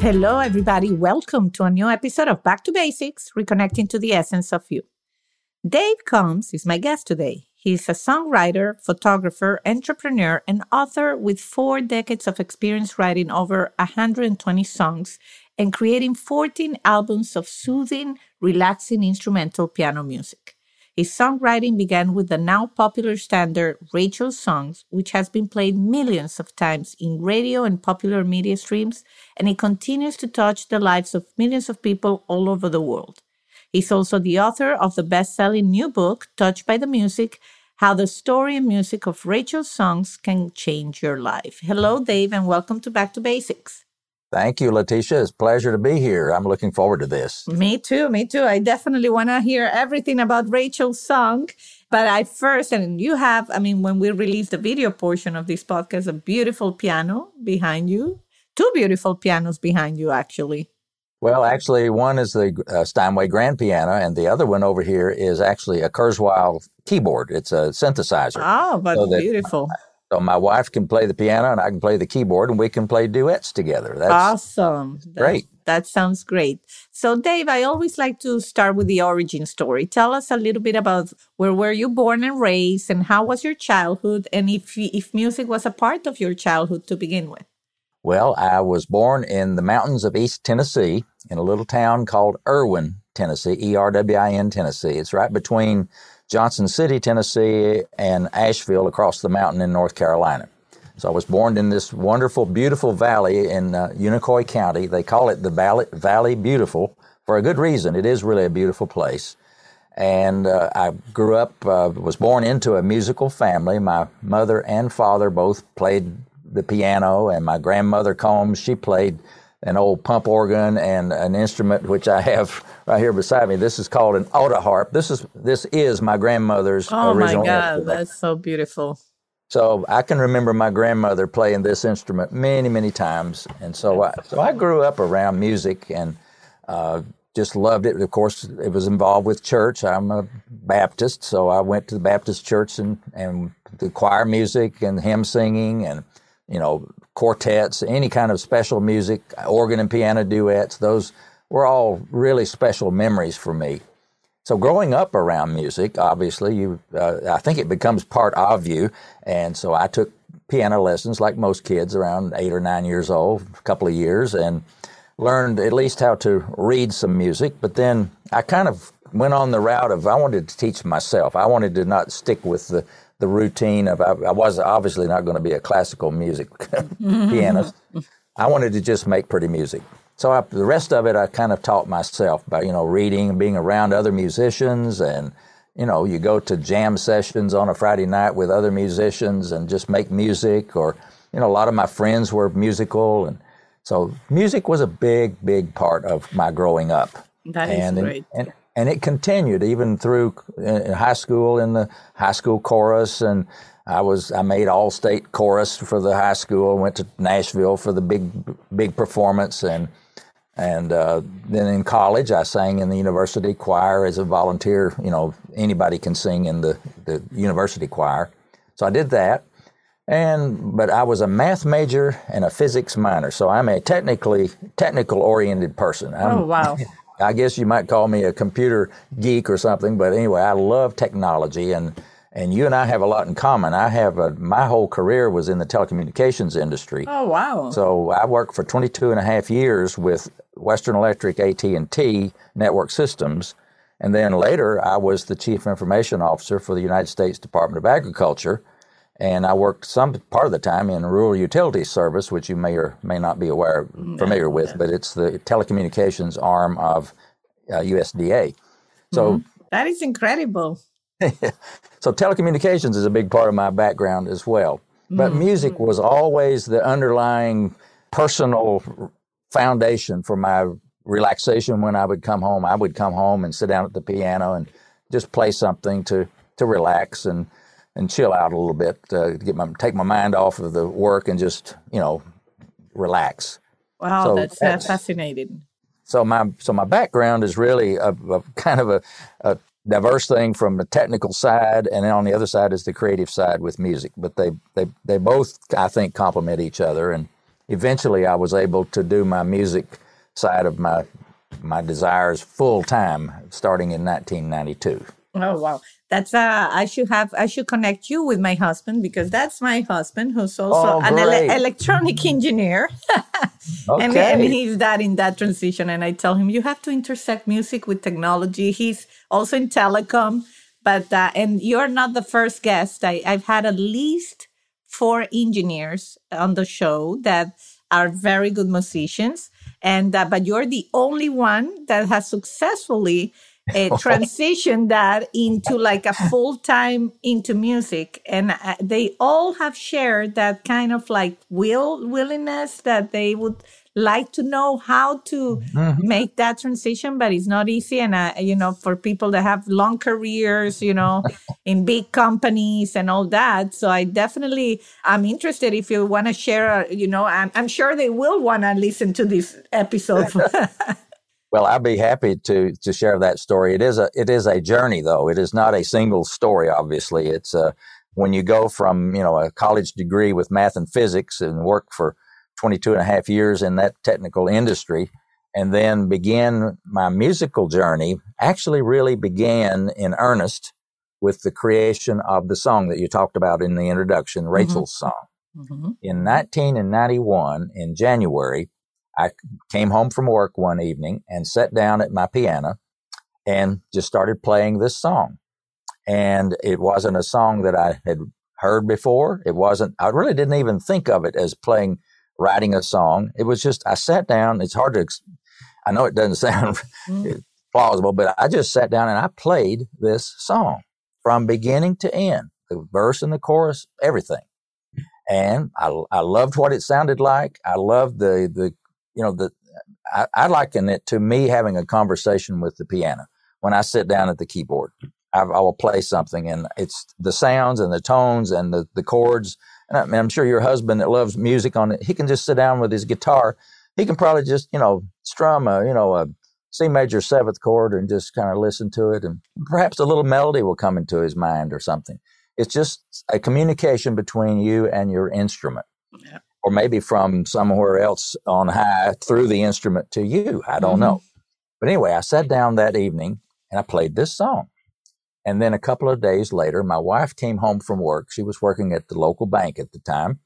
Hello, everybody. Welcome to a new episode of Back to Basics Reconnecting to the Essence of You. Dave Combs is my guest today. He's a songwriter, photographer, entrepreneur, and author with four decades of experience writing over 120 songs and creating 14 albums of soothing, relaxing instrumental piano music. His songwriting began with the now popular standard Rachel's Songs, which has been played millions of times in radio and popular media streams, and it continues to touch the lives of millions of people all over the world. He's also the author of the best selling new book, Touched by the Music How the Story and Music of Rachel's Songs Can Change Your Life. Hello, Dave, and welcome to Back to Basics. Thank you, Leticia. It's a pleasure to be here. I'm looking forward to this. Me too. Me too. I definitely want to hear everything about Rachel's song. But I first, and you have, I mean, when we release the video portion of this podcast, a beautiful piano behind you, two beautiful pianos behind you, actually. Well, actually, one is the uh, Steinway grand piano, and the other one over here is actually a Kurzweil keyboard. It's a synthesizer. Oh, but so beautiful. So my wife can play the piano and I can play the keyboard and we can play duets together. That's awesome. That's, great. That sounds great. So Dave, I always like to start with the origin story. Tell us a little bit about where were you born and raised and how was your childhood and if if music was a part of your childhood to begin with. Well, I was born in the mountains of East Tennessee in a little town called Erwin, Tennessee, E R W I N, Tennessee. It's right between Johnson City, Tennessee, and Asheville across the mountain in North Carolina. So I was born in this wonderful, beautiful valley in uh, Unicoi County. They call it the Valley, valley Beautiful for a good reason. It is really a beautiful place. And uh, I grew up, uh, was born into a musical family. My mother and father both played the piano, and my grandmother Combs, she played an old pump organ and an instrument which I have right here beside me. This is called an autoharp. This is this is my grandmother's oh original. Oh my God, instrument. that's so beautiful. So I can remember my grandmother playing this instrument many, many times, and so I so I grew up around music and uh, just loved it. Of course, it was involved with church. I'm a Baptist, so I went to the Baptist church and and the choir music and hymn singing and you know quartets, any kind of special music, organ and piano duets, those were all really special memories for me. So growing up around music, obviously, you, uh, I think it becomes part of you. And so I took piano lessons like most kids around eight or nine years old, a couple of years, and learned at least how to read some music. But then I kind of went on the route of I wanted to teach myself. I wanted to not stick with the the routine of I, I was obviously not going to be a classical music pianist. I wanted to just make pretty music. So I, the rest of it, I kind of taught myself by you know reading and being around other musicians, and you know you go to jam sessions on a Friday night with other musicians and just make music. Or you know a lot of my friends were musical, and so music was a big, big part of my growing up. That is and, great. And, and it continued even through high school in the high school chorus. And I was I made all state chorus for the high school went to Nashville for the big big performance. And and uh, then in college I sang in the university choir as a volunteer. You know anybody can sing in the, the university choir. So I did that. And but I was a math major and a physics minor. So I'm a technically technical oriented person. I'm, oh wow I guess you might call me a computer geek or something, but anyway, I love technology and and you and I have a lot in common. I have a, my whole career was in the telecommunications industry. Oh wow. So I worked for 22 and a half years with Western Electric, AT&T Network Systems, and then later I was the chief information officer for the United States Department of Agriculture and I worked some part of the time in rural utilities service, which you may or may not be aware familiar with, but it's the telecommunications arm of uh, USDA. So mm-hmm. that is incredible. so telecommunications is a big part of my background as well. But mm-hmm. music was always the underlying personal foundation for my relaxation when I would come home. I would come home and sit down at the piano and just play something to to relax and and chill out a little bit, uh, get my take my mind off of the work and just you know relax. Wow, so that's, that's fascinating. So my so my background is really a, a kind of a, a, diverse thing from the technical side, and then on the other side is the creative side with music. But they they they both I think complement each other, and eventually I was able to do my music side of my my desires full time starting in 1992. Oh wow, that's uh I should have I should connect you with my husband because that's my husband who's also oh, an ele- electronic engineer, okay. and, and he's that in that transition. And I tell him you have to intersect music with technology. He's also in telecom, but uh, and you're not the first guest. I, I've had at least four engineers on the show that are very good musicians, and uh, but you're the only one that has successfully uh, transition that into like a full time into music, and uh, they all have shared that kind of like will willingness that they would like to know how to mm-hmm. make that transition, but it's not easy. And uh, you know, for people that have long careers, you know, in big companies and all that. So I definitely I'm interested if you want to share. Uh, you know, I'm, I'm sure they will want to listen to this episode. Well, I'd be happy to to share that story. It is a it is a journey, though. It is not a single story. Obviously, it's a when you go from you know a college degree with math and physics and work for 22 and a half years in that technical industry, and then begin my musical journey. Actually, really began in earnest with the creation of the song that you talked about in the introduction, mm-hmm. Rachel's mm-hmm. song. Mm-hmm. In 1991, in January, I came home from work one evening and sat down at my piano and just started playing this song. And it wasn't a song that I had heard before. It wasn't, I really didn't even think of it as playing, writing a song. It was just, I sat down. It's hard to, I know it doesn't sound mm. plausible, but I just sat down and I played this song from beginning to end, the verse and the chorus, everything. And I, I loved what it sounded like. I loved the, the you know, the, I, I, liken it to me having a conversation with the piano. When I sit down at the keyboard, I, I will play something and it's the sounds and the tones and the, the chords. And I I'm sure your husband that loves music on it, he can just sit down with his guitar. He can probably just, you know, strum a, you know, a C major seventh chord and just kind of listen to it. And perhaps a little melody will come into his mind or something. It's just a communication between you and your instrument. Yeah or maybe from somewhere else on high through the instrument to you. I don't mm-hmm. know. But anyway, I sat down that evening and I played this song. And then a couple of days later, my wife came home from work. She was working at the local bank at the time.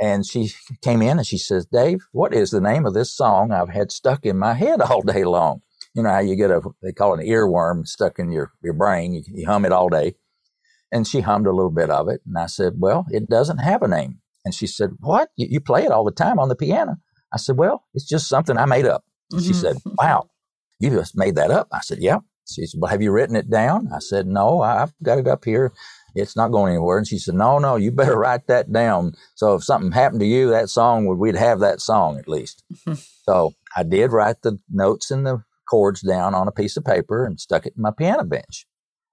And she came in and she says, Dave, what is the name of this song I've had stuck in my head all day long? You know how you get a, they call it an earworm stuck in your, your brain. You, you hum it all day. And she hummed a little bit of it. And I said, well, it doesn't have a name. And she said, What? You, you, play it all the time on the piano? I said, Well, it's just something I made up. Mm-hmm. She said, Wow, you just made that up? I said, Yeah. She said, Well, have you written it down? I said, No, I've got it up here. It's not going anywhere. And she said, No, no, you better write that down. So if something happened to you, that song would we'd have that song at least. so I did write the notes and the chords down on a piece of paper and stuck it in my piano bench.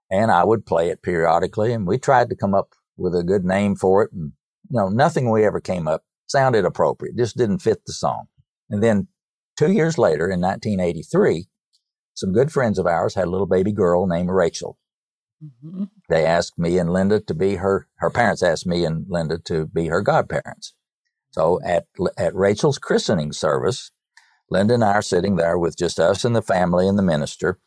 And I would play it periodically. And we tried to come up with a good name for it. And know, nothing we ever came up sounded appropriate, just didn't fit the song. And then two years later, in 1983, some good friends of ours had a little baby girl named Rachel. Mm-hmm. They asked me and Linda to be her, her parents asked me and Linda to be her godparents. So at, at Rachel's christening service, Linda and I are sitting there with just us and the family and the minister.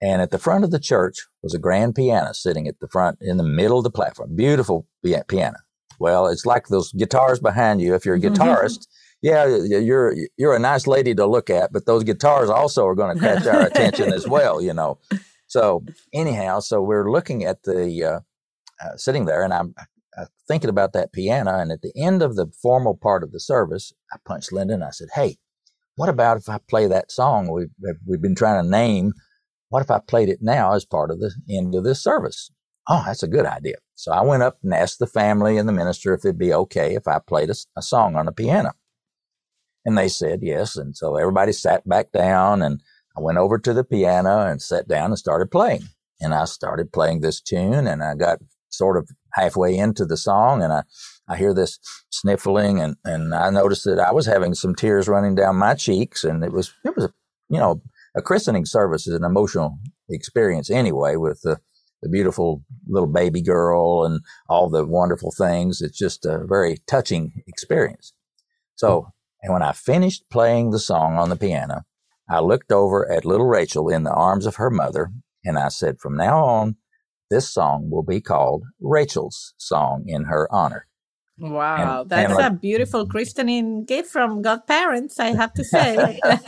And at the front of the church was a grand piano sitting at the front in the middle of the platform. Beautiful piano. Well, it's like those guitars behind you. If you're a mm-hmm. guitarist, yeah, you're you're a nice lady to look at, but those guitars also are going to catch our attention as well, you know. So anyhow, so we're looking at the uh, uh, sitting there, and I'm thinking about that piano. And at the end of the formal part of the service, I punched Linda and I said, "Hey, what about if I play that song we've we've been trying to name? What if I played it now as part of the end of this service?" Oh, that's a good idea. So I went up and asked the family and the minister if it'd be okay if I played a, a song on the piano. And they said yes. And so everybody sat back down and I went over to the piano and sat down and started playing. And I started playing this tune and I got sort of halfway into the song and I, I hear this sniffling and, and I noticed that I was having some tears running down my cheeks and it was, it was, a, you know, a christening service is an emotional experience anyway with the, the beautiful little baby girl and all the wonderful things. It's just a very touching experience. So, and when I finished playing the song on the piano, I looked over at little Rachel in the arms of her mother and I said, from now on, this song will be called Rachel's song in her honor. Wow, and, that's and like, a beautiful christening gift from godparents, I have to say.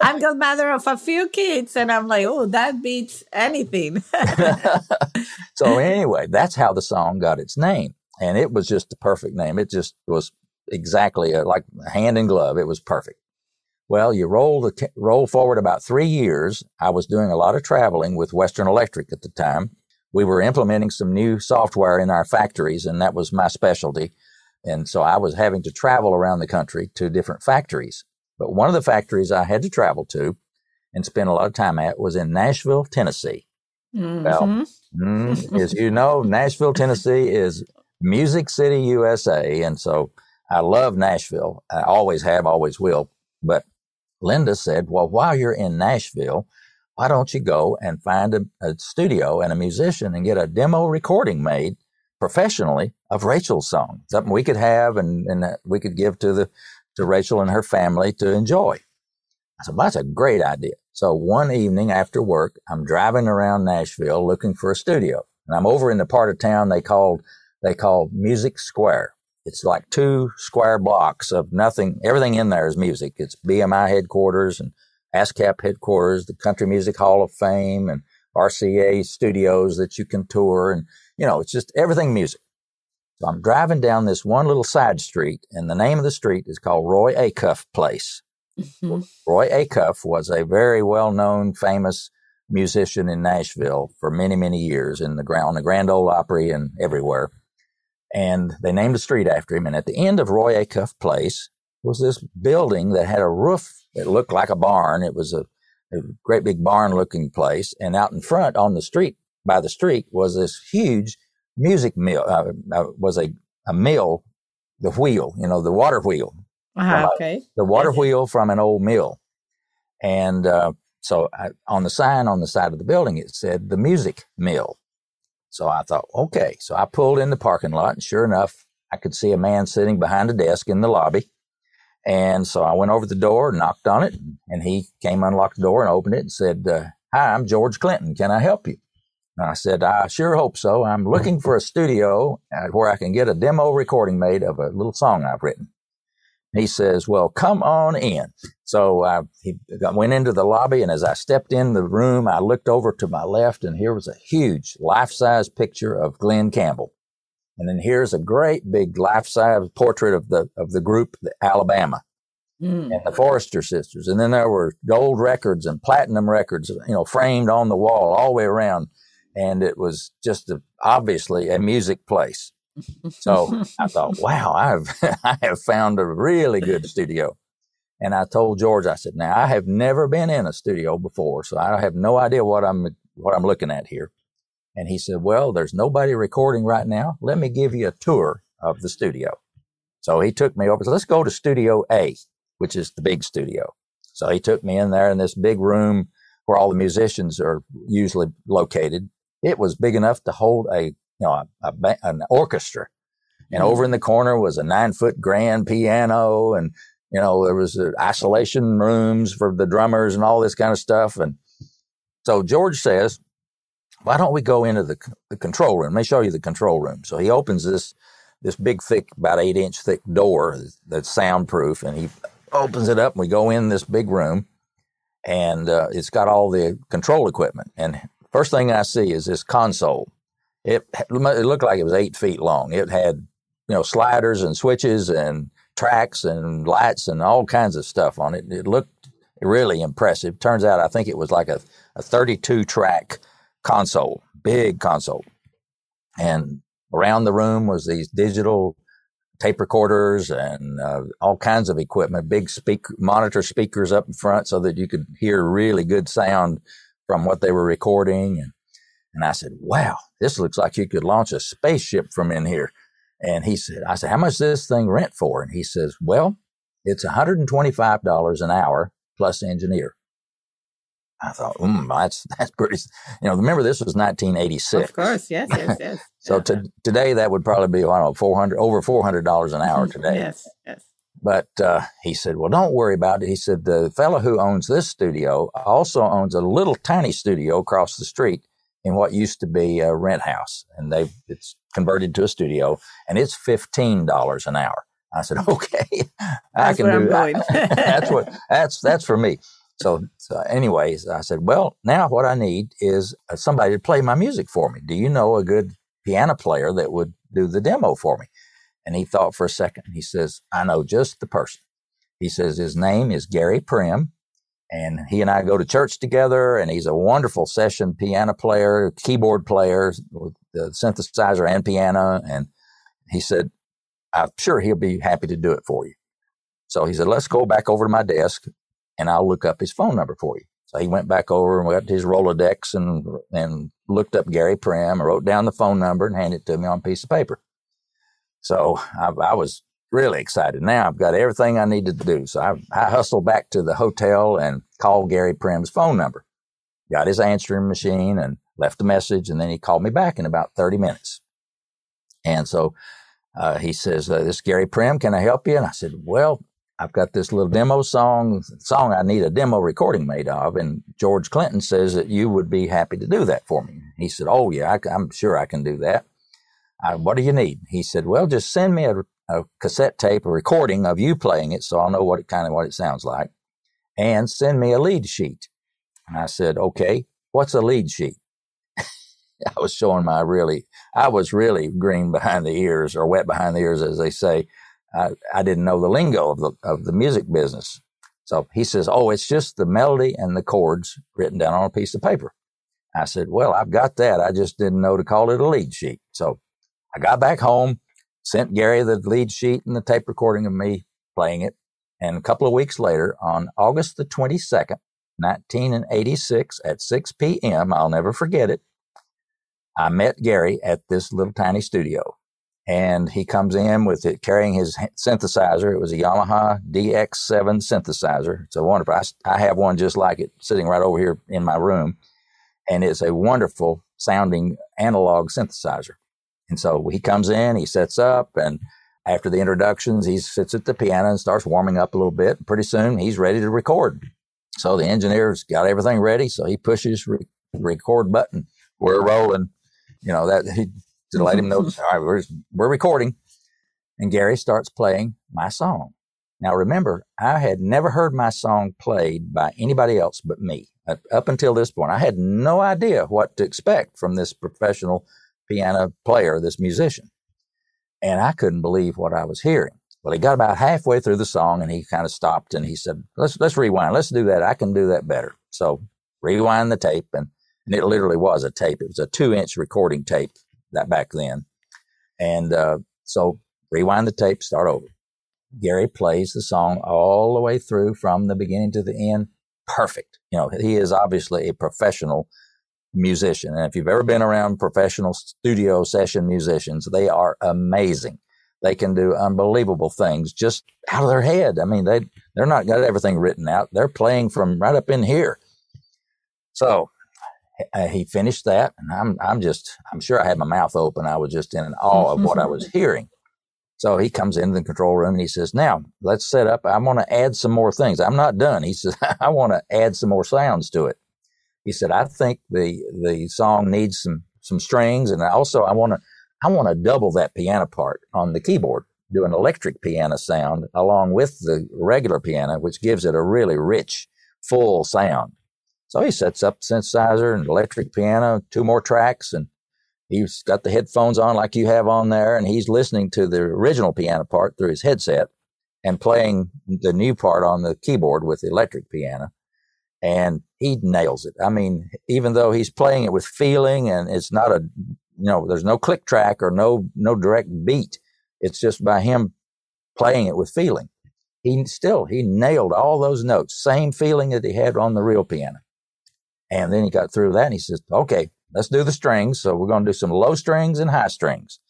I'm godmother of a few kids, and I'm like, oh, that beats anything. so, anyway, that's how the song got its name. And it was just the perfect name. It just was exactly a, like hand in glove. It was perfect. Well, you roll the roll forward about three years. I was doing a lot of traveling with Western Electric at the time, we were implementing some new software in our factories, and that was my specialty. And so I was having to travel around the country to different factories. But one of the factories I had to travel to and spend a lot of time at was in Nashville, Tennessee. Mm-hmm. Well, mm, as you know, Nashville, Tennessee is Music City, USA. And so I love Nashville. I always have, always will. But Linda said, well, while you're in Nashville, why don't you go and find a, a studio and a musician and get a demo recording made professionally of Rachel's song, something we could have and, and we could give to the to Rachel and her family to enjoy. I said, well, that's a great idea. So one evening after work, I'm driving around Nashville looking for a studio, and I'm over in the part of town they called they call Music Square. It's like two square blocks of nothing. Everything in there is music. It's BMI headquarters and ASCAP headquarters, the Country Music Hall of Fame, and RCA studios that you can tour. And, you know, it's just everything music. So I'm driving down this one little side street, and the name of the street is called Roy Acuff Place. Mm-hmm. Roy Acuff was a very well known, famous musician in Nashville for many, many years in the ground, the Grand Ole Opry and everywhere. And they named the street after him. And at the end of Roy Acuff Place was this building that had a roof that looked like a barn. It was a, a great big barn looking place. And out in front on the street, by the street, was this huge music mill, uh, uh, was a, a mill, the wheel, you know, the water wheel. Uh-huh, okay. The water wheel from an old mill. And uh, so I, on the sign on the side of the building, it said the music mill. So I thought, okay. So I pulled in the parking lot, and sure enough, I could see a man sitting behind a desk in the lobby. And so I went over the door, knocked on it, and he came, unlocked the door, and opened it and said, uh, Hi, I'm George Clinton. Can I help you? And I said, I sure hope so. I'm looking for a studio where I can get a demo recording made of a little song I've written. He says, Well, come on in. So I went into the lobby, and as I stepped in the room, I looked over to my left, and here was a huge life size picture of Glen Campbell. And then here's a great big life-size portrait of the of the group, the Alabama, mm. and the Forester sisters. And then there were gold records and platinum records, you know, framed on the wall all the way around. And it was just a, obviously a music place. So I thought, wow, I've I have found a really good studio. And I told George, I said, now I have never been in a studio before, so I have no idea what I'm what I'm looking at here. And he said, Well, there's nobody recording right now. Let me give you a tour of the studio. So he took me over. So let's go to Studio A, which is the big studio. So he took me in there in this big room where all the musicians are usually located. It was big enough to hold a, you know, a, a, an orchestra. And over in the corner was a nine foot grand piano. And, you know, there was uh, isolation rooms for the drummers and all this kind of stuff. And so George says, why don't we go into the, the control room? Let me show you the control room. So he opens this, this big, thick, about eight inch thick door that's soundproof and he opens it up and we go in this big room and uh, it's got all the control equipment. And first thing I see is this console. It, it looked like it was eight feet long. It had, you know, sliders and switches and tracks and lights and all kinds of stuff on it. It looked really impressive. Turns out I think it was like a, a 32 track console, big console. And around the room was these digital tape recorders and uh, all kinds of equipment, big speaker monitor speakers up in front so that you could hear really good sound from what they were recording. And, and I said, wow, this looks like you could launch a spaceship from in here. And he said, I said, how much does this thing rent for? And he says, well, it's $125 an hour plus engineer. I thought, mm, that's that's pretty. You know, remember this was 1986. Of course, yes, yes, yes. so to, today that would probably be I don't know 400 over 400 dollars an hour today. yes, yes. But uh, he said, well, don't worry about it. He said the fellow who owns this studio also owns a little tiny studio across the street in what used to be a rent house, and they it's converted to a studio, and it's fifteen dollars an hour. I said, okay, I can do that. that's what that's that's for me. So, so, anyways, I said, well, now what I need is uh, somebody to play my music for me. Do you know a good piano player that would do the demo for me? And he thought for a second. He says, I know just the person. He says his name is Gary Prim, and he and I go to church together. And he's a wonderful session piano player, keyboard player with the synthesizer and piano. And he said, I'm sure he'll be happy to do it for you. So he said, let's go back over to my desk and I'll look up his phone number for you. So he went back over and went to his Rolodex and, and looked up Gary Prim wrote down the phone number and handed it to me on a piece of paper. So I, I was really excited. Now I've got everything I needed to do. So I, I hustled back to the hotel and called Gary Prim's phone number, got his answering machine and left a message. And then he called me back in about 30 minutes. And so uh, he says, uh, This is Gary Prim. Can I help you? And I said, Well, I've got this little demo song, song I need a demo recording made of. And George Clinton says that you would be happy to do that for me. He said, Oh, yeah, I, am sure I can do that. I, what do you need? He said, Well, just send me a, a, cassette tape, a recording of you playing it so I'll know what it kind of what it sounds like. And send me a lead sheet. And I said, Okay, what's a lead sheet? I was showing my really, I was really green behind the ears or wet behind the ears, as they say. I, I didn't know the lingo of the, of the music business. So he says, Oh, it's just the melody and the chords written down on a piece of paper. I said, Well, I've got that. I just didn't know to call it a lead sheet. So I got back home, sent Gary the lead sheet and the tape recording of me playing it. And a couple of weeks later, on August the 22nd, 1986 at 6 p.m., I'll never forget it, I met Gary at this little tiny studio and he comes in with it carrying his synthesizer. It was a Yamaha DX7 synthesizer. It's a wonderful. I, I, have one just like it sitting right over here in my room, and it's a wonderful sounding analog synthesizer. And so he comes in, he sets up, and after the introductions, he sits at the piano and starts warming up a little bit. Pretty soon, he's ready to record. So the engineer's got everything ready. So he pushes re- record button. We're rolling. You know that he to let him know, mm-hmm. all right, we're, we're recording. And Gary starts playing my song. Now remember, I had never heard my song played by anybody else but me. Uh, up until this point, I had no idea what to expect from this professional piano player, this musician. And I couldn't believe what I was hearing. Well, he got about halfway through the song and he kind of stopped and he said, let's, let's rewind. Let's do that. I can do that better. So rewind the tape and, and it literally was a tape. It was a two inch recording tape that back then. And uh, so rewind the tape, start over. Gary plays the song all the way through from the beginning to the end. Perfect. You know, he is obviously a professional musician. And if you've ever been around professional studio session musicians, they are amazing. They can do unbelievable things just out of their head. I mean, they, they're not got everything written out. They're playing from right up in here. So Uh, he finished that, and I'm I'm just I'm sure I had my mouth open. I was just in awe of what I was hearing. So he comes into the control room and he says, "Now let's set up. I want to add some more things. I'm not done." He says, "I want to add some more sounds to it." He said, "I think the the song needs some some strings, and also I want to I want to double that piano part on the keyboard, do an electric piano sound along with the regular piano, which gives it a really rich, full sound." So he sets up the synthesizer and electric piano, two more tracks, and he's got the headphones on like you have on there, and he's listening to the original piano part through his headset and playing the new part on the keyboard with the electric piano. And he nails it. I mean, even though he's playing it with feeling and it's not a you know, there's no click track or no, no direct beat. It's just by him playing it with feeling. He still, he nailed all those notes, same feeling that he had on the real piano. And then he got through that and he says, okay, let's do the strings. So we're going to do some low strings and high strings.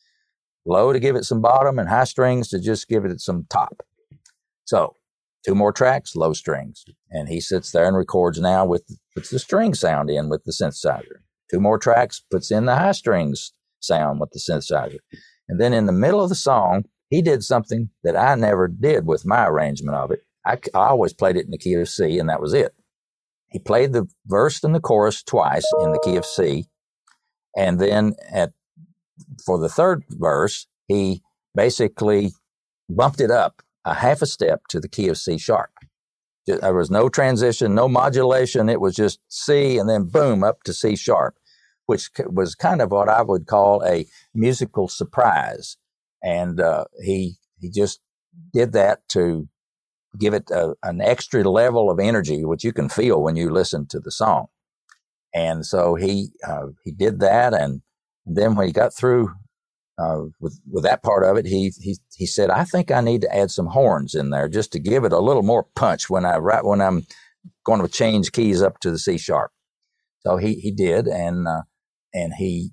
Low to give it some bottom and high strings to just give it some top. So two more tracks, low strings. And he sits there and records now with, puts the string sound in with the synthesizer. Two more tracks, puts in the high strings sound with the synthesizer. And then in the middle of the song, he did something that I never did with my arrangement of it. I, I always played it in the key of C and that was it. He played the verse and the chorus twice in the key of C. And then at, for the third verse, he basically bumped it up a half a step to the key of C sharp. There was no transition, no modulation. It was just C and then boom up to C sharp, which was kind of what I would call a musical surprise. And uh, he he just did that to give it a, an extra level of energy, which you can feel when you listen to the song. And so he uh, he did that, and then when he got through uh, with with that part of it, he he he said, "I think I need to add some horns in there just to give it a little more punch when I right when I'm going to change keys up to the C sharp." So he he did, and uh, and he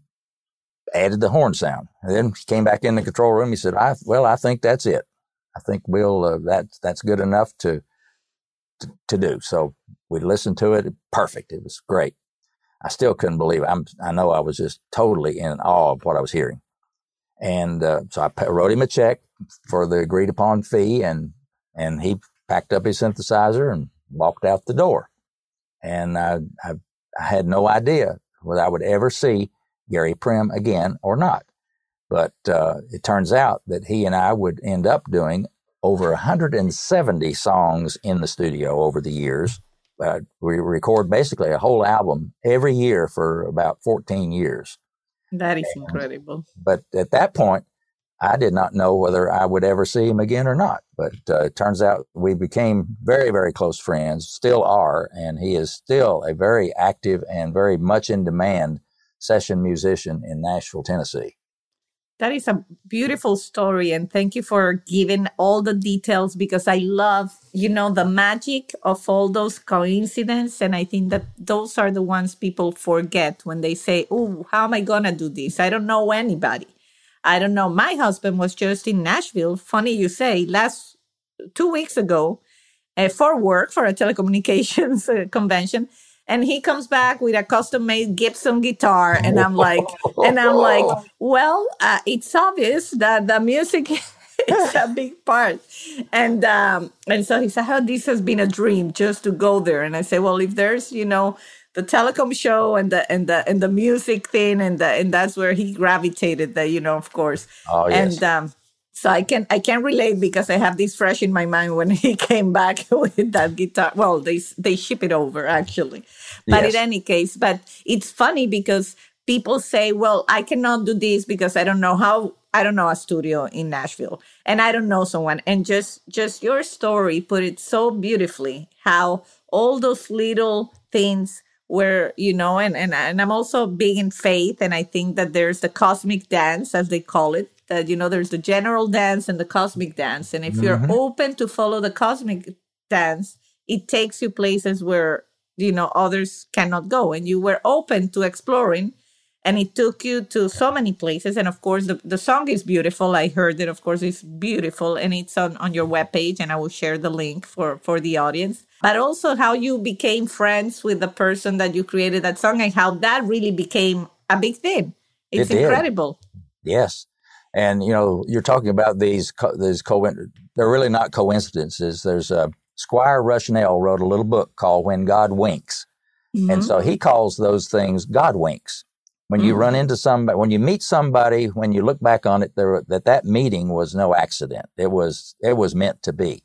added the horn sound. And then he came back in the control room. He said, "I well, I think that's it. I think we'll uh, that's that's good enough to, to to do." So we listened to it. Perfect. It was great. I still couldn't believe it. I'm, I know I was just totally in awe of what I was hearing. And uh, so I wrote him a check for the agreed upon fee, and and he packed up his synthesizer and walked out the door. And I, I, I had no idea whether I would ever see Gary Prim again or not. But uh, it turns out that he and I would end up doing over 170 songs in the studio over the years uh, we record basically a whole album every year for about 14 years. That is and, incredible. But at that point, I did not know whether I would ever see him again or not. But uh, it turns out we became very, very close friends, still are, and he is still a very active and very much in demand session musician in Nashville, Tennessee. That is a beautiful story. And thank you for giving all the details because I love, you know, the magic of all those coincidences. And I think that those are the ones people forget when they say, Oh, how am I going to do this? I don't know anybody. I don't know. My husband was just in Nashville. Funny you say, last two weeks ago uh, for work for a telecommunications uh, convention and he comes back with a custom made Gibson guitar and I'm like and I'm like well uh, it's obvious that the music is a big part. And um and so he said oh this has been a dream just to go there? And I say well if there's you know the telecom show and the and the and the music thing and the and that's where he gravitated that you know of course. Oh, yes. and um so I can I can relate because I have this fresh in my mind when he came back with that guitar. Well, they they ship it over actually, but yes. in any case, but it's funny because people say, "Well, I cannot do this because I don't know how I don't know a studio in Nashville and I don't know someone." And just just your story put it so beautifully how all those little things were you know and and, and i'm also big in faith and i think that there's the cosmic dance as they call it that you know there's the general dance and the cosmic dance. And if mm-hmm. you're open to follow the cosmic dance it takes you places where you know others cannot go. And you were open to exploring and it took you to so many places. And of course the, the song is beautiful. I heard it of course it's beautiful and it's on, on your webpage and i will share the link for for the audience. But also how you became friends with the person that you created that song and how that really became a big thing. It's it incredible. Yes and you know, you're talking about these co- these co they're really not coincidences. There's a Squire Rushnell wrote a little book called When God Winks, mm-hmm. and so he calls those things God winks. When mm-hmm. you run into somebody, when you meet somebody, when you look back on it, there that that meeting was no accident. It was it was meant to be.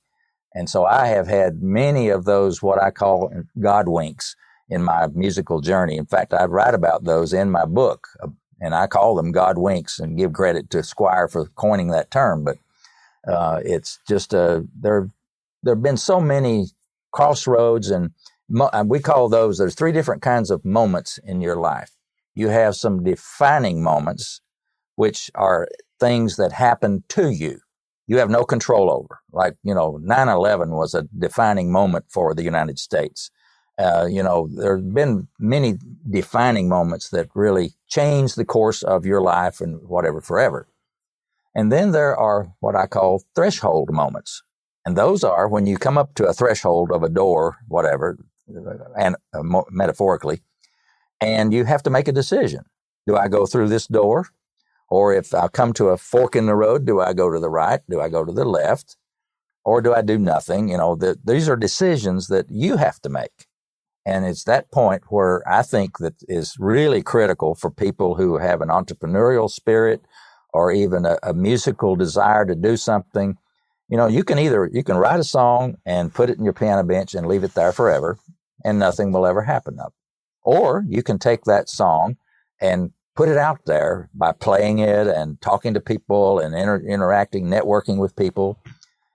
And so I have had many of those what I call God winks in my musical journey. In fact, I write about those in my book and I call them God winks and give credit to Squire for coining that term. But uh, it's just a uh, there. There have been so many crossroads, and mo- we call those. There's three different kinds of moments in your life. you have some defining moments, which are things that happen to you. You have no control over. Like, you know, 9 11 was a defining moment for the United States. Uh, you know, there have been many defining moments that really change the course of your life and whatever forever. And then there are what I call threshold moments. And those are when you come up to a threshold of a door, whatever, and uh, metaphorically, and you have to make a decision. Do I go through this door? Or if I come to a fork in the road, do I go to the right? Do I go to the left? Or do I do nothing? You know, the, these are decisions that you have to make. And it's that point where I think that is really critical for people who have an entrepreneurial spirit or even a, a musical desire to do something. You know, you can either, you can write a song and put it in your piano bench and leave it there forever and nothing will ever happen up. Or you can take that song and put it out there by playing it and talking to people and inter- interacting, networking with people.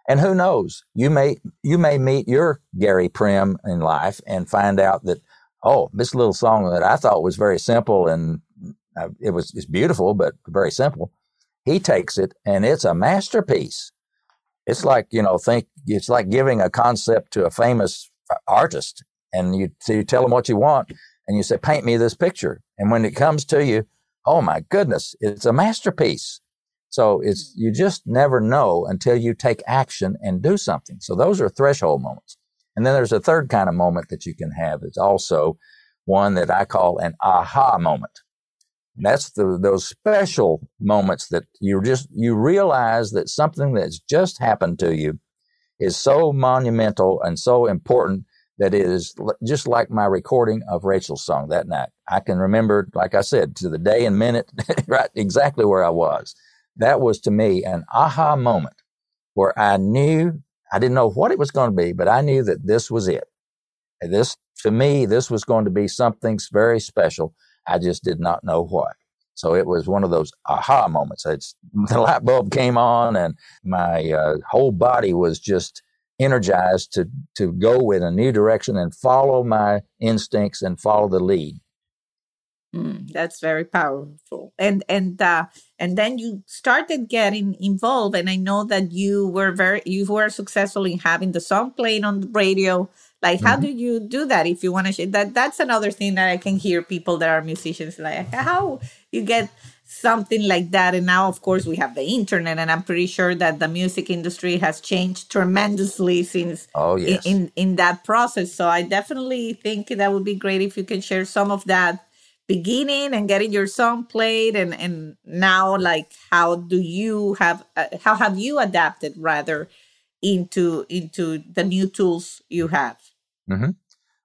And who knows, you may, you may meet your Gary Prim in life and find out that, oh, this little song that I thought was very simple and uh, it was, it's beautiful, but very simple. He takes it and it's a masterpiece. It's like, you know, think it's like giving a concept to a famous artist and you, you tell them what you want and you say, paint me this picture. And when it comes to you, oh my goodness, it's a masterpiece. So it's, you just never know until you take action and do something. So those are threshold moments. And then there's a third kind of moment that you can have. It's also one that I call an aha moment. That's the, those special moments that you just, you realize that something that's just happened to you is so monumental and so important that is just like my recording of Rachel's song that night. I can remember, like I said, to the day and minute, right, exactly where I was. That was to me an aha moment where I knew, I didn't know what it was going to be, but I knew that this was it. And this, to me, this was going to be something very special. I just did not know what. So it was one of those aha moments. It's, the light bulb came on and my uh, whole body was just energized to to go in a new direction and follow my instincts and follow the lead. Mm, that's very powerful. And and uh, and then you started getting involved, and I know that you were very you were successful in having the song playing on the radio. Like, how mm-hmm. do you do that? If you want to share that, that's another thing that I can hear people that are musicians like how you get something like that. And now, of course, we have the internet, and I'm pretty sure that the music industry has changed tremendously since oh, yes. in, in that process. So I definitely think that would be great if you can share some of that beginning and getting your song played and and now like how do you have uh, how have you adapted rather into into the new tools you have mm-hmm.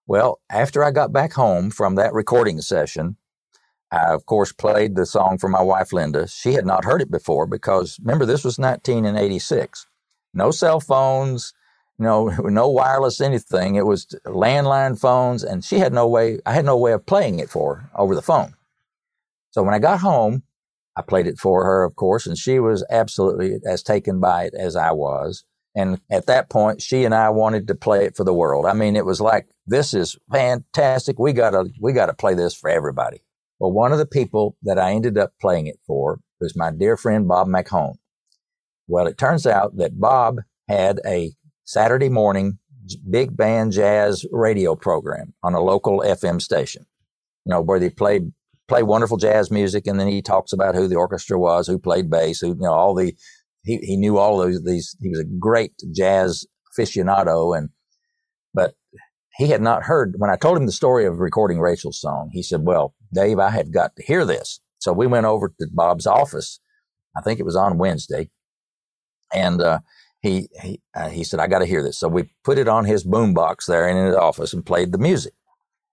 well after i got back home from that recording session I, of course, played the song for my wife, Linda. She had not heard it before because remember, this was 1986. No cell phones, no, no wireless anything. It was landline phones, and she had no way, I had no way of playing it for her over the phone. So when I got home, I played it for her, of course, and she was absolutely as taken by it as I was. And at that point, she and I wanted to play it for the world. I mean, it was like, this is fantastic. We gotta, we gotta play this for everybody. Well, one of the people that I ended up playing it for was my dear friend Bob McHone. Well, it turns out that Bob had a Saturday morning big band jazz radio program on a local FM station, you know, where they play play wonderful jazz music, and then he talks about who the orchestra was, who played bass, who you know all the he he knew all those these. He was a great jazz aficionado, and but he had not heard when I told him the story of recording Rachel's song. He said, "Well, Dave, I had got to hear this." So we went over to Bob's office. I think it was on Wednesday, and uh, he he uh, he said, "I got to hear this." So we put it on his boombox there in his office and played the music.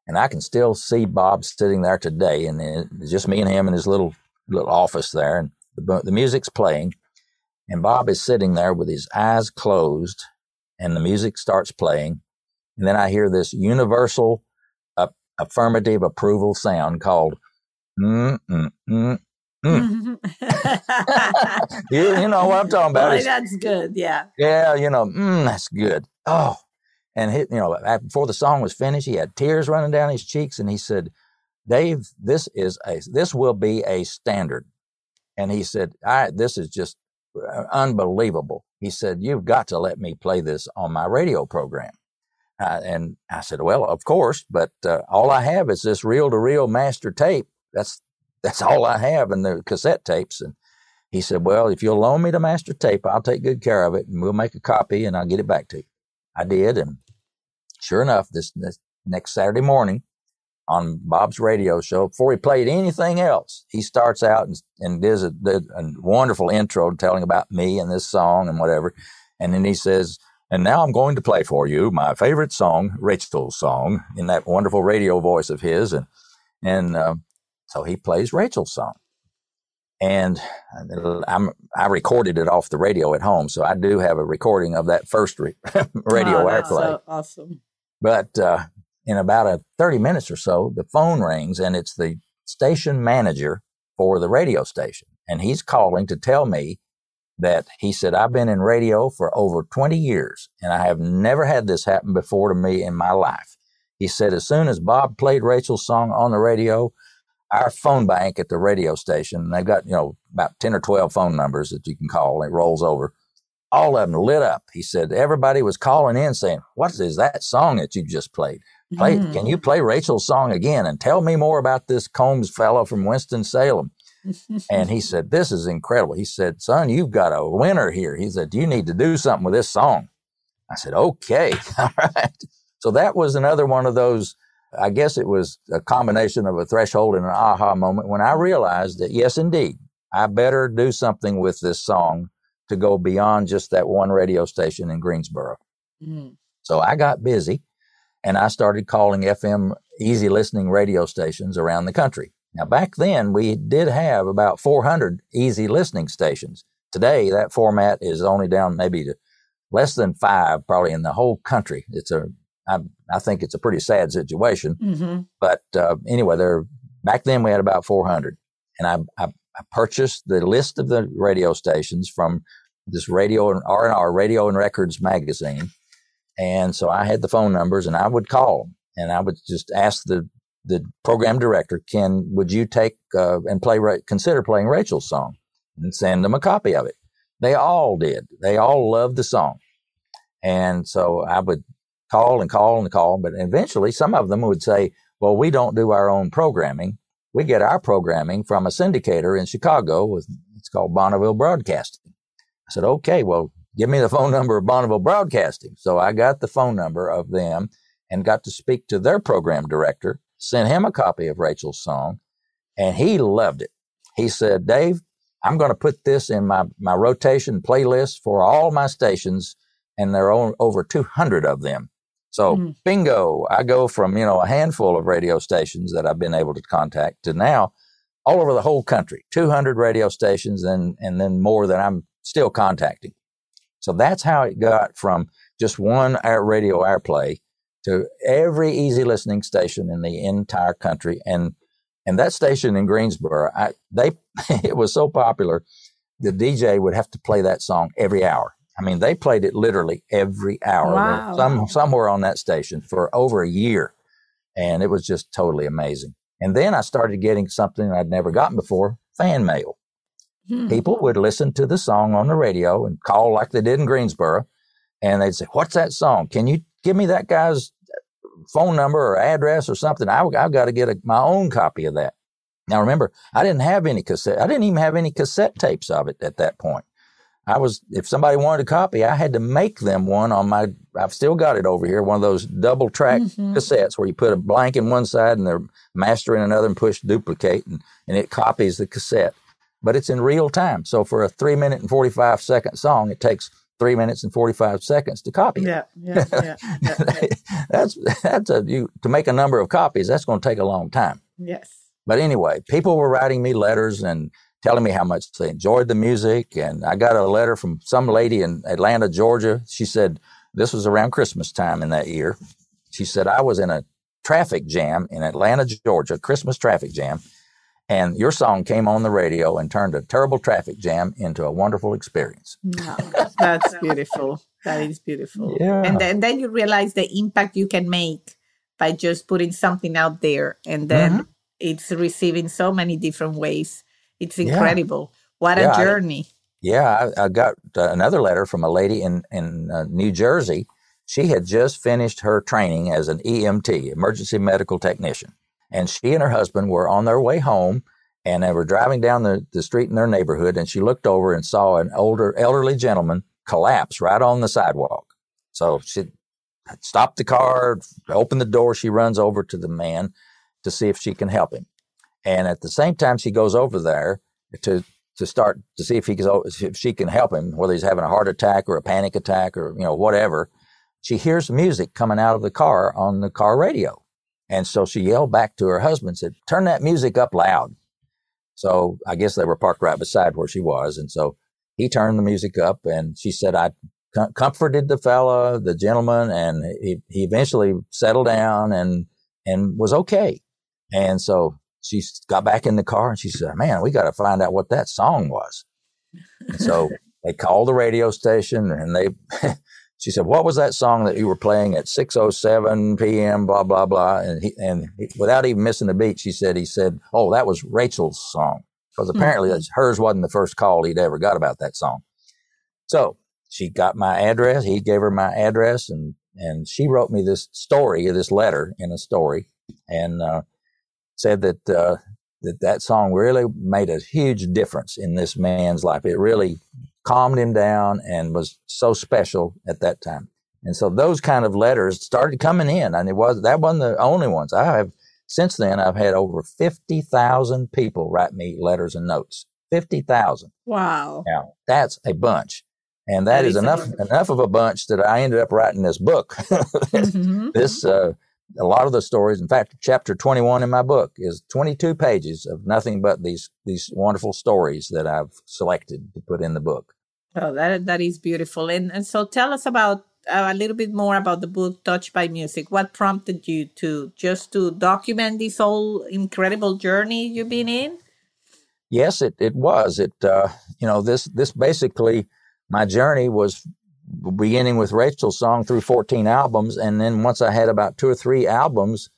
And I can still see Bob sitting there today, and it's just me and him in his little little office there, and the, the music's playing, and Bob is sitting there with his eyes closed, and the music starts playing, and then I hear this universal affirmative approval sound called mm, mm, mm, mm. you, you know what I'm talking about. Boy, that's good. Yeah. Yeah. You know, mm, that's good. Oh, and he, you know, before the song was finished, he had tears running down his cheeks, and he said, Dave, this is a, this will be a standard. And he said, I, this is just uh, unbelievable. He said, you've got to let me play this on my radio program. Uh, and I said, well, of course, but uh, all I have is this reel to reel master tape. That's, that's all I have and the cassette tapes. And he said, well, if you'll loan me the master tape, I'll take good care of it and we'll make a copy and I'll get it back to you. I did. And sure enough, this, this next Saturday morning on Bob's radio show, before he played anything else, he starts out and, and does a, a wonderful intro telling about me and this song and whatever. And then he says, and now I'm going to play for you my favorite song, Rachel's song, in that wonderful radio voice of his. And, and, uh, so he plays Rachel's song. And I'm, I recorded it off the radio at home. So I do have a recording of that first re- radio oh, airplay. So awesome. But, uh, in about a 30 minutes or so, the phone rings and it's the station manager for the radio station. And he's calling to tell me that he said, I've been in radio for over 20 years and I have never had this happen before to me in my life. He said, as soon as Bob played Rachel's song on the radio, our phone bank at the radio station, and they've got, you know, about 10 or 12 phone numbers that you can call. and It rolls over. All of them lit up. He said, everybody was calling in saying, what is that song that you just played? Play, mm. Can you play Rachel's song again and tell me more about this Combs fellow from Winston-Salem? and he said, This is incredible. He said, Son, you've got a winner here. He said, You need to do something with this song. I said, Okay. All right. So that was another one of those. I guess it was a combination of a threshold and an aha moment when I realized that, yes, indeed, I better do something with this song to go beyond just that one radio station in Greensboro. Mm. So I got busy and I started calling FM easy listening radio stations around the country. Now, back then, we did have about 400 easy listening stations. Today, that format is only down maybe to less than five, probably in the whole country. It's a, I, I think it's a pretty sad situation. Mm-hmm. But uh, anyway, there back then we had about 400, and I, I, I purchased the list of the radio stations from this radio and R and R Radio and Records magazine, and so I had the phone numbers, and I would call them, and I would just ask the the program director, Ken, would you take uh, and play, consider playing Rachel's song and send them a copy of it? They all did. They all loved the song. And so I would call and call and call, but eventually some of them would say, well, we don't do our own programming. We get our programming from a syndicator in Chicago with, it's called Bonneville Broadcasting. I said, okay, well, give me the phone number of Bonneville Broadcasting. So I got the phone number of them and got to speak to their program director sent him a copy of Rachel's song, and he loved it. He said, Dave, I'm going to put this in my, my rotation playlist for all my stations, and there are over 200 of them. So mm-hmm. bingo, I go from, you know, a handful of radio stations that I've been able to contact to now all over the whole country, 200 radio stations and, and then more that I'm still contacting. So that's how it got from just one radio airplay to every easy listening station in the entire country. And and that station in Greensboro, I, they it was so popular, the DJ would have to play that song every hour. I mean, they played it literally every hour, wow. some somewhere on that station for over a year, and it was just totally amazing. And then I started getting something I'd never gotten before: fan mail. Hmm. People would listen to the song on the radio and call like they did in Greensboro, and they'd say, "What's that song? Can you give me that guy's phone number or address or something. I, have got to get a, my own copy of that. Now remember, I didn't have any cassette. I didn't even have any cassette tapes of it at that point. I was, if somebody wanted a copy, I had to make them one on my, I've still got it over here, one of those double track mm-hmm. cassettes where you put a blank in one side and the master in another and push duplicate and, and it copies the cassette. But it's in real time. So for a three minute and 45 second song, it takes three minutes and 45 seconds to copy yeah, yeah, yeah, yeah, yeah. that's, that's a, you, to make a number of copies, that's going to take a long time. Yes. But anyway, people were writing me letters and telling me how much they enjoyed the music. And I got a letter from some lady in Atlanta, Georgia. She said, this was around Christmas time in that year. She said, I was in a traffic jam in Atlanta, Georgia, Christmas traffic jam and your song came on the radio and turned a terrible traffic jam into a wonderful experience. Wow, that's beautiful. That is beautiful. Yeah. And then, then you realize the impact you can make by just putting something out there and then mm-hmm. it's receiving so many different ways. It's incredible. Yeah. What a yeah, journey. I, yeah, I, I, got uh, another letter from a lady in, in uh, New Jersey. She had just finished her training as an EMT, emergency medical technician. And she and her husband were on their way home and they were driving down the, the street in their neighborhood. And she looked over and saw an older, elderly gentleman collapse right on the sidewalk. So she stopped the car, opened the door. She runs over to the man to see if she can help him. And at the same time, she goes over there to to start to see if he can, if she can help him, whether he's having a heart attack or a panic attack or you know whatever. She hears music coming out of the car on the car radio, and so she yelled back to her husband, said, "Turn that music up loud." So I guess they were parked right beside where she was, and so he turned the music up, and she said, "I com- comforted the fella, the gentleman, and he, he eventually settled down and and was okay." And so she got back in the car and she said, "Man, we got to find out what that song was." And so they called the radio station and they. she said, "What was that song that you were playing at 6:07 p.m. Blah blah blah." And he, and he, without even missing a beat, she said, "He said, oh, that was Rachel's song because apparently mm-hmm. hers wasn't the first call he'd ever got about that song." So she got my address. He gave her my address, and and she wrote me this story, this letter in a story, and uh, said that uh, that that song really made a huge difference in this man's life. It really calmed him down and was so special at that time. And so those kind of letters started coming in, and it was that wasn't the only ones. I have since then I've had over fifty thousand people write me letters and notes. Fifty thousand. Wow. Now that's a bunch. And that, that is, is enough enough of a bunch that I ended up writing this book. mm-hmm. This uh, a lot of the stories. In fact, chapter 21 in my book is 22 pages of nothing but these these wonderful stories that I've selected to put in the book. Oh, that that is beautiful. And and so tell us about uh, a little bit more about the book Touched by Music. What prompted you to just to document this whole incredible journey you've been in? Yes, it it was. It uh, you know this this basically my journey was beginning with Rachel's song through 14 albums. And then once I had about two or three albums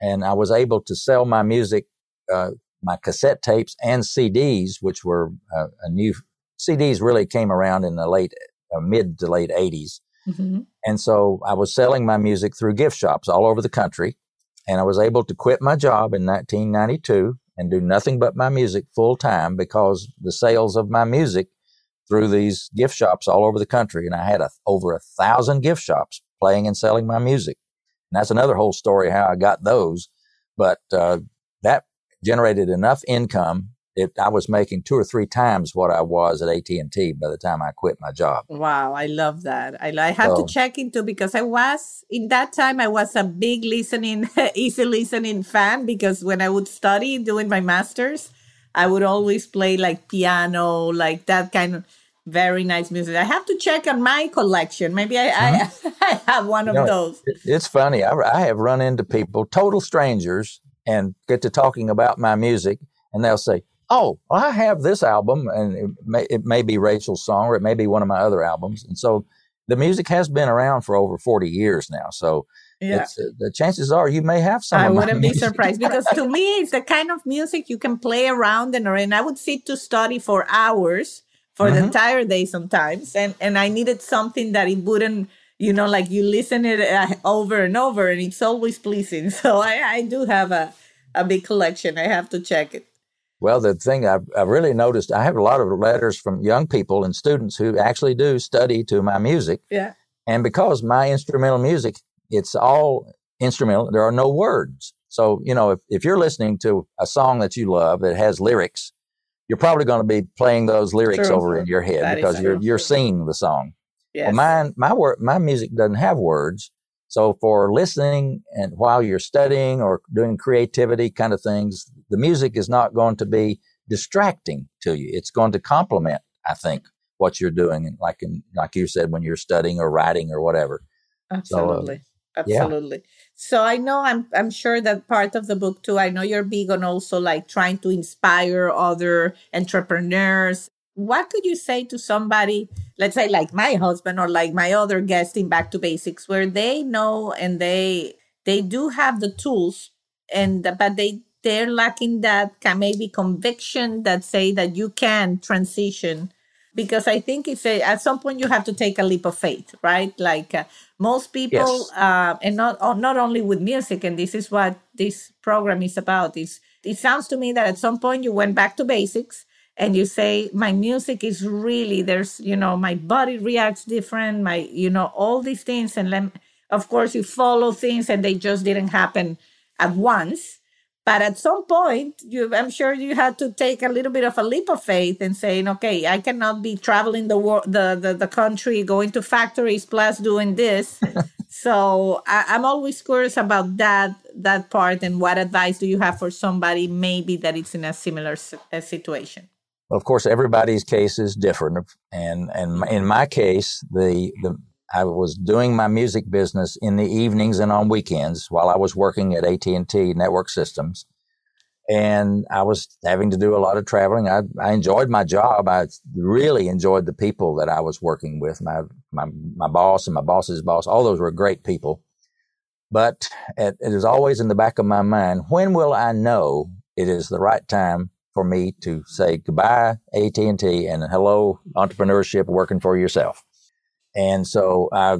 and I was able to sell my music, uh, my cassette tapes and CDs, which were uh, a new CDs really came around in the late, uh, mid to late 80s. Mm-hmm. And so I was selling my music through gift shops all over the country. And I was able to quit my job in 1992 and do nothing but my music full time because the sales of my music through these gift shops all over the country. And I had a, over a thousand gift shops playing and selling my music. And that's another whole story how I got those. But uh, that generated enough income. It, I was making two or three times what I was at AT and T by the time I quit my job. Wow, I love that. I, I have so, to check into because I was in that time I was a big listening, easy listening fan because when I would study doing my masters, I would always play like piano, like that kind of very nice music. I have to check on my collection. Maybe I, mm-hmm. I, I, have one of those. It's funny. I, I have run into people, total strangers, and get to talking about my music, and they'll say, "Oh, I have this album, and it may, it may be Rachel's song, or it may be one of my other albums." And so, the music has been around for over forty years now. So. Yeah. Uh, the chances are you may have some. I wouldn't be surprised because to me it's the kind of music you can play around and around. I would sit to study for hours, for mm-hmm. the entire day sometimes and and i needed something that it wouldn't you know like you listen it uh, over and over and it's always pleasing. So i i do have a a big collection. I have to check it. Well the thing i've, I've really noticed i have a lot of letters from young people and students who actually do study to my music. Yeah. And because my instrumental music it's all instrumental there are no words. So you know if, if you're listening to a song that you love that has lyrics you're probably going to be playing those lyrics true. over in your head that because you're you're singing the song. Yes. Well, mine my work my music doesn't have words, so for listening and while you're studying or doing creativity kind of things, the music is not going to be distracting to you. It's going to complement, I think, what you're doing, like in like you said when you're studying or writing or whatever. Absolutely. So, uh, absolutely yeah. So i know i'm i'm sure that part of the book too i know you're big on also like trying to inspire other entrepreneurs. What could you say to somebody let's say like my husband or like my other guest in back to basics where they know and they they do have the tools and but they they're lacking that maybe conviction that say that you can transition because I think it's a, at some point you have to take a leap of faith, right? Like uh, most people, yes. uh, and not uh, not only with music, and this is what this program is about. Is it sounds to me that at some point you went back to basics and you say my music is really there's you know my body reacts different, my you know all these things, and then of course you follow things and they just didn't happen at once but at some point, you, I'm sure you had to take a little bit of a leap of faith and saying, okay, I cannot be traveling the world, the, the, the country, going to factories, plus doing this. so I, I'm always curious about that that part and what advice do you have for somebody maybe that is in a similar situation? Of course, everybody's case is different, and and in my case, the the I was doing my music business in the evenings and on weekends while I was working at AT&T Network Systems. And I was having to do a lot of traveling. I, I enjoyed my job. I really enjoyed the people that I was working with. My, my, my boss and my boss's boss, all those were great people. But it, it is always in the back of my mind, when will I know it is the right time for me to say goodbye AT&T and hello entrepreneurship working for yourself? And so I,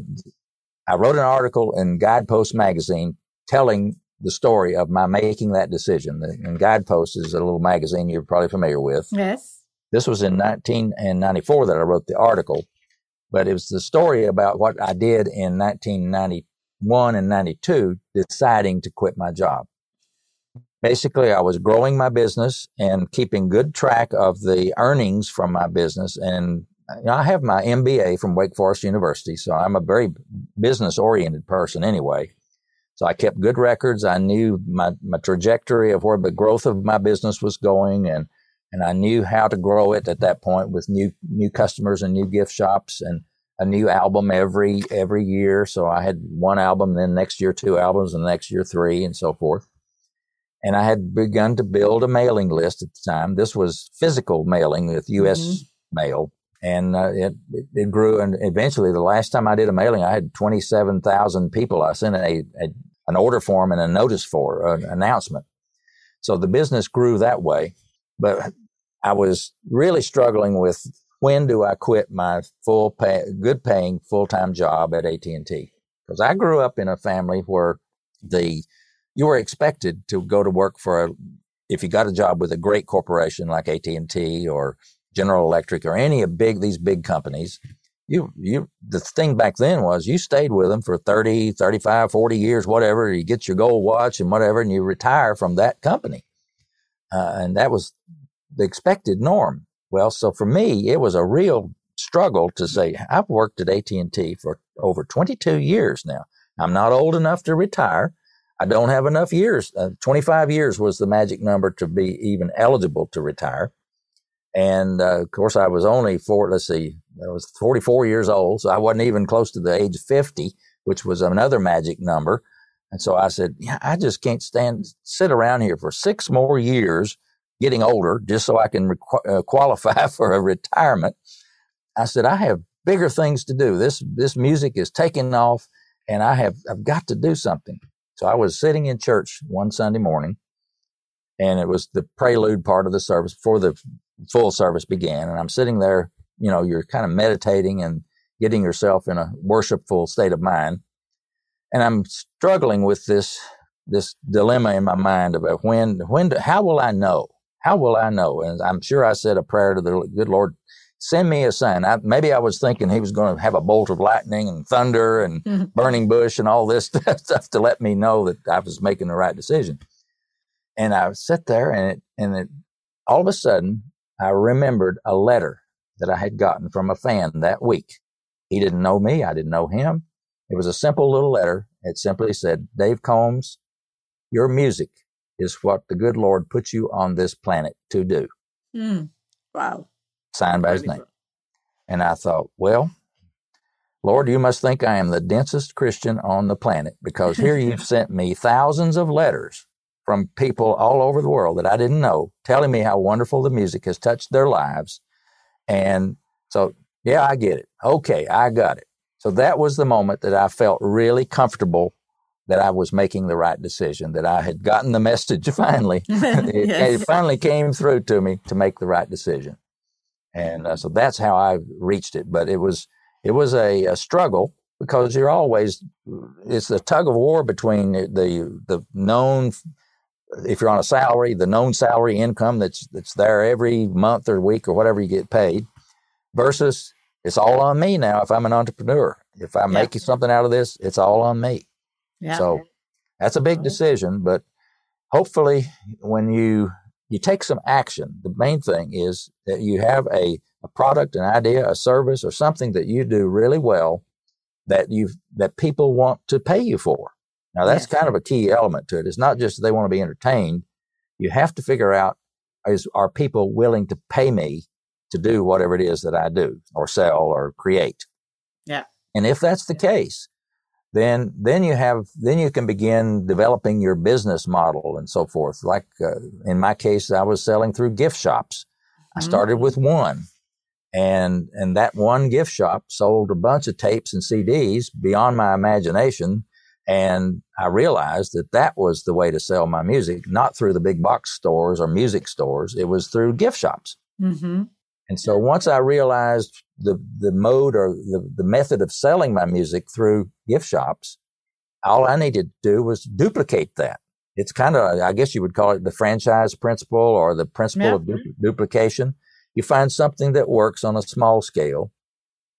I wrote an article in Guidepost magazine telling the story of my making that decision. And Guidepost is a little magazine you're probably familiar with. Yes. This was in 1994 that I wrote the article, but it was the story about what I did in 1991 and 92, deciding to quit my job. Basically, I was growing my business and keeping good track of the earnings from my business and I have my MBA from Wake Forest University, so I'm a very business oriented person anyway. So I kept good records. I knew my, my trajectory of where the growth of my business was going and, and I knew how to grow it at that point with new, new customers and new gift shops and a new album every, every year. So I had one album, then next year, two albums and next year, three and so forth. And I had begun to build a mailing list at the time. This was physical mailing with U.S. Mm-hmm. mail and uh, it, it grew. And eventually, the last time I did a mailing, I had 27,000 people. I sent a, a, an order form and a notice for an announcement. So the business grew that way. But I was really struggling with when do I quit my full pay, good paying full time job at AT&T? Because I grew up in a family where the, you were expected to go to work for a, if you got a job with a great corporation like AT&T or General Electric or any of big these big companies, you you the thing back then was you stayed with them for 30, 35, 40 years, whatever. You get your gold watch and whatever, and you retire from that company. Uh, and that was the expected norm. Well, so for me, it was a real struggle to say I've worked at AT&T for over 22 years now. I'm not old enough to retire. I don't have enough years. Uh, 25 years was the magic number to be even eligible to retire. And uh, of course, I was only four, let's see, I was 44 years old. So I wasn't even close to the age of 50, which was another magic number. And so I said, yeah, I just can't stand, sit around here for six more years getting older just so I can requ- uh, qualify for a retirement. I said, I have bigger things to do. This, this music is taking off and I have, I've got to do something. So I was sitting in church one Sunday morning and it was the prelude part of the service before the full service began. And I'm sitting there, you know, you're kind of meditating and getting yourself in a worshipful state of mind. And I'm struggling with this, this dilemma in my mind about when, when, how will I know? How will I know? And I'm sure I said a prayer to the good Lord, send me a sign. I, maybe I was thinking he was going to have a bolt of lightning and thunder and mm-hmm. burning bush and all this stuff to let me know that I was making the right decision. And I sat there and it, and it, all of a sudden I remembered a letter that I had gotten from a fan that week. He didn't know me. I didn't know him. It was a simple little letter. It simply said, Dave Combs, your music is what the good Lord put you on this planet to do. Mm. Wow. Signed by his name. And I thought, well, Lord, you must think I am the densest Christian on the planet because here you've sent me thousands of letters from people all over the world that I didn't know telling me how wonderful the music has touched their lives. And so, yeah, I get it. Okay, I got it. So that was the moment that I felt really comfortable that I was making the right decision, that I had gotten the message finally. it, yes. it, finally came through to me to make the right decision. And uh, so that's how I reached it. But it was, it was a, a, struggle because you're always, it's a tug of war between the, the known, if you're on a salary, the known salary income that's, that's there every month or week or whatever you get paid versus it's all on me now if I'm an entrepreneur. If I'm yeah. making something out of this, it's all on me. Yeah. So that's a big mm-hmm. decision, but hopefully when you you take some action, the main thing is that you have a, a product, an idea, a service, or something that you do really well that you that people want to pay you for. Now that's yes. kind of a key element to it. It's not just they want to be entertained. You have to figure out is are people willing to pay me to do whatever it is that I do or sell or create. Yeah. And if that's the case, then then you have then you can begin developing your business model and so forth. Like uh, in my case, I was selling through gift shops. I mm-hmm. started with one, and and that one gift shop sold a bunch of tapes and CDs beyond my imagination. And I realized that that was the way to sell my music, not through the big box stores or music stores. It was through gift shops. Mm-hmm. And so once I realized the, the mode or the, the method of selling my music through gift shops, all I needed to do was duplicate that. It's kind of, I guess you would call it the franchise principle or the principle yeah. of du- duplication. You find something that works on a small scale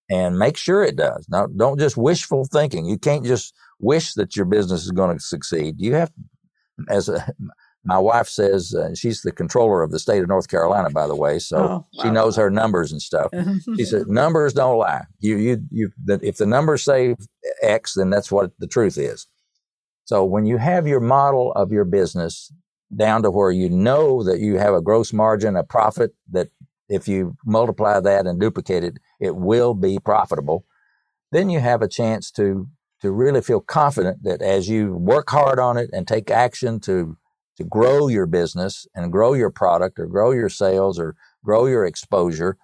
and make sure it does. Now, don't just wishful thinking. You can't just wish that your business is going to succeed. You have, as a, my wife says uh, she's the controller of the state of North Carolina, by the way, so oh, wow. she knows her numbers and stuff. she said numbers don't lie. You you you. If the numbers say X, then that's what the truth is. So when you have your model of your business down to where you know that you have a gross margin, a profit that if you multiply that and duplicate it, it will be profitable. Then you have a chance to to really feel confident that as you work hard on it and take action to to grow your business and grow your product or grow your sales or grow your exposure,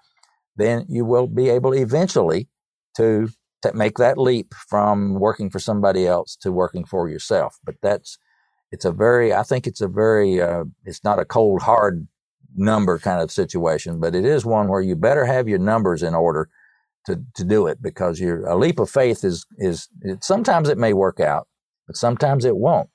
then you will be able eventually to, to make that leap from working for somebody else to working for yourself. But that's, it's a very, I think it's a very, uh, it's not a cold, hard number kind of situation, but it is one where you better have your numbers in order to, to do it because your, a leap of faith is, is, it, sometimes it may work out, but sometimes it won't.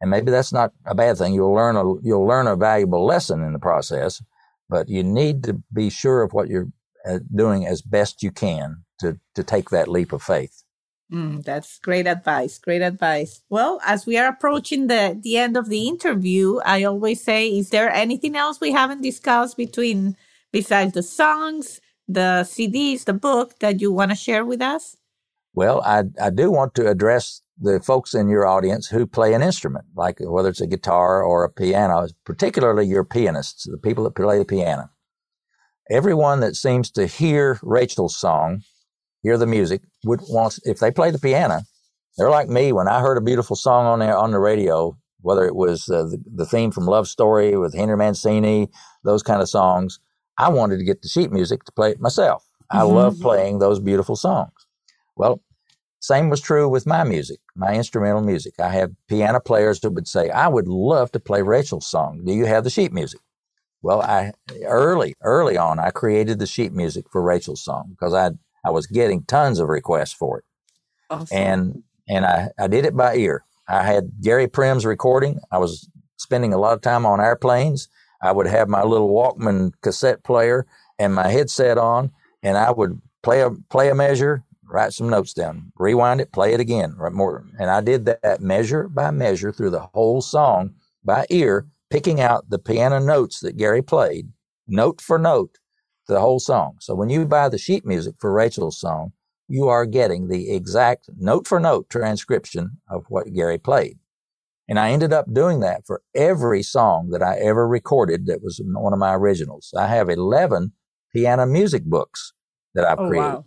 And maybe that's not a bad thing. You'll learn a, you'll learn a valuable lesson in the process, but you need to be sure of what you're uh, doing as best you can to, to take that leap of faith. Mm, that's great advice. Great advice. Well, as we are approaching the, the end of the interview, I always say, is there anything else we haven't discussed between, besides the songs, the CDs, the book that you want to share with us? Well, I, I do want to address the folks in your audience who play an instrument, like whether it's a guitar or a piano, particularly your pianists, the people that play the piano. Everyone that seems to hear Rachel's song, hear the music, would want, if they play the piano, they're like me. When I heard a beautiful song on there on the radio, whether it was uh, the, the theme from Love Story with Henry Mancini, those kind of songs, I wanted to get the sheet music to play it myself. I mm-hmm. love playing those beautiful songs. Well, same was true with my music, my instrumental music. I have piano players that would say, I would love to play Rachel's song. Do you have the sheet music? Well, I early, early on, I created the sheet music for Rachel's song because I I was getting tons of requests for it. Awesome. And and I, I did it by ear. I had Gary Prim's recording. I was spending a lot of time on airplanes. I would have my little Walkman cassette player and my headset on, and I would play a play a measure, write some notes down, rewind it, play it again. Write more, and I did that measure by measure through the whole song by ear, picking out the piano notes that Gary played, note for note, the whole song. So when you buy the sheet music for Rachel's song, you are getting the exact note for note transcription of what Gary played. And I ended up doing that for every song that I ever recorded that was one of my originals. I have 11 piano music books that I've oh, created. Wow.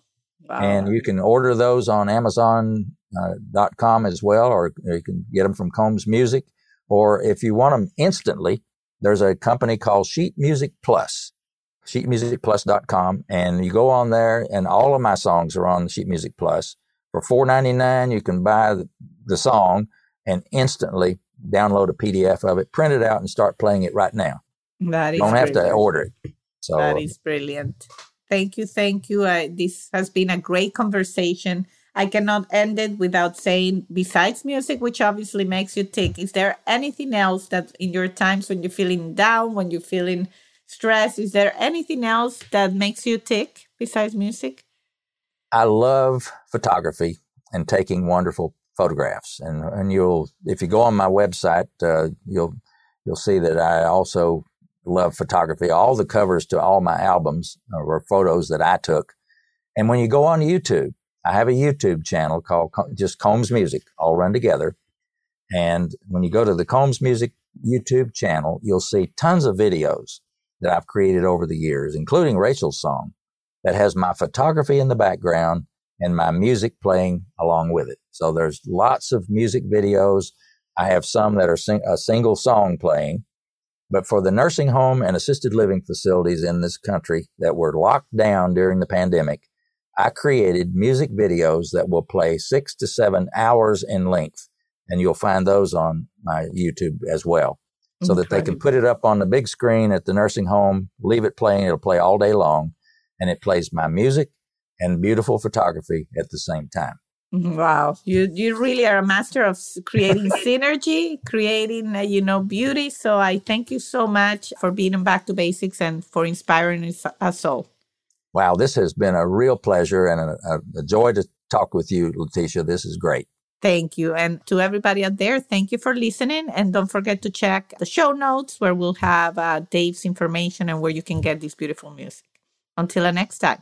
Wow. And you can order those on Amazon.com uh, as well, or you can get them from Combs Music. Or if you want them instantly, there's a company called Sheet Music Plus, sheetmusicplus.com. And you go on there, and all of my songs are on Sheet Music Plus. For $4.99, you can buy the, the song and instantly download a PDF of it, print it out, and start playing it right now. That is Don't have brilliant. to order it. So That is brilliant. Thank you. Thank you. Uh, this has been a great conversation. I cannot end it without saying, besides music, which obviously makes you tick, is there anything else that in your times when you're feeling down, when you're feeling stressed, is there anything else that makes you tick besides music? I love photography and taking wonderful photographs. And and you'll if you go on my website, uh, you'll you'll see that I also love photography. All the covers to all my albums were photos that I took. And when you go on YouTube, I have a YouTube channel called just Combs Music, all run together. And when you go to the Combs Music YouTube channel, you'll see tons of videos that I've created over the years, including Rachel's song that has my photography in the background and my music playing along with it. So there's lots of music videos. I have some that are sing- a single song playing, but for the nursing home and assisted living facilities in this country that were locked down during the pandemic, I created music videos that will play six to seven hours in length. And you'll find those on my YouTube as well. So that they can put it up on the big screen at the nursing home, leave it playing. It'll play all day long. And it plays my music and beautiful photography at the same time. Wow, you you really are a master of creating synergy, creating uh, you know beauty. So I thank you so much for being on Back to Basics and for inspiring us, us all. Wow, this has been a real pleasure and a, a, a joy to talk with you, Leticia. This is great. Thank you, and to everybody out there, thank you for listening. And don't forget to check the show notes where we'll have uh, Dave's information and where you can get this beautiful music. Until the next time.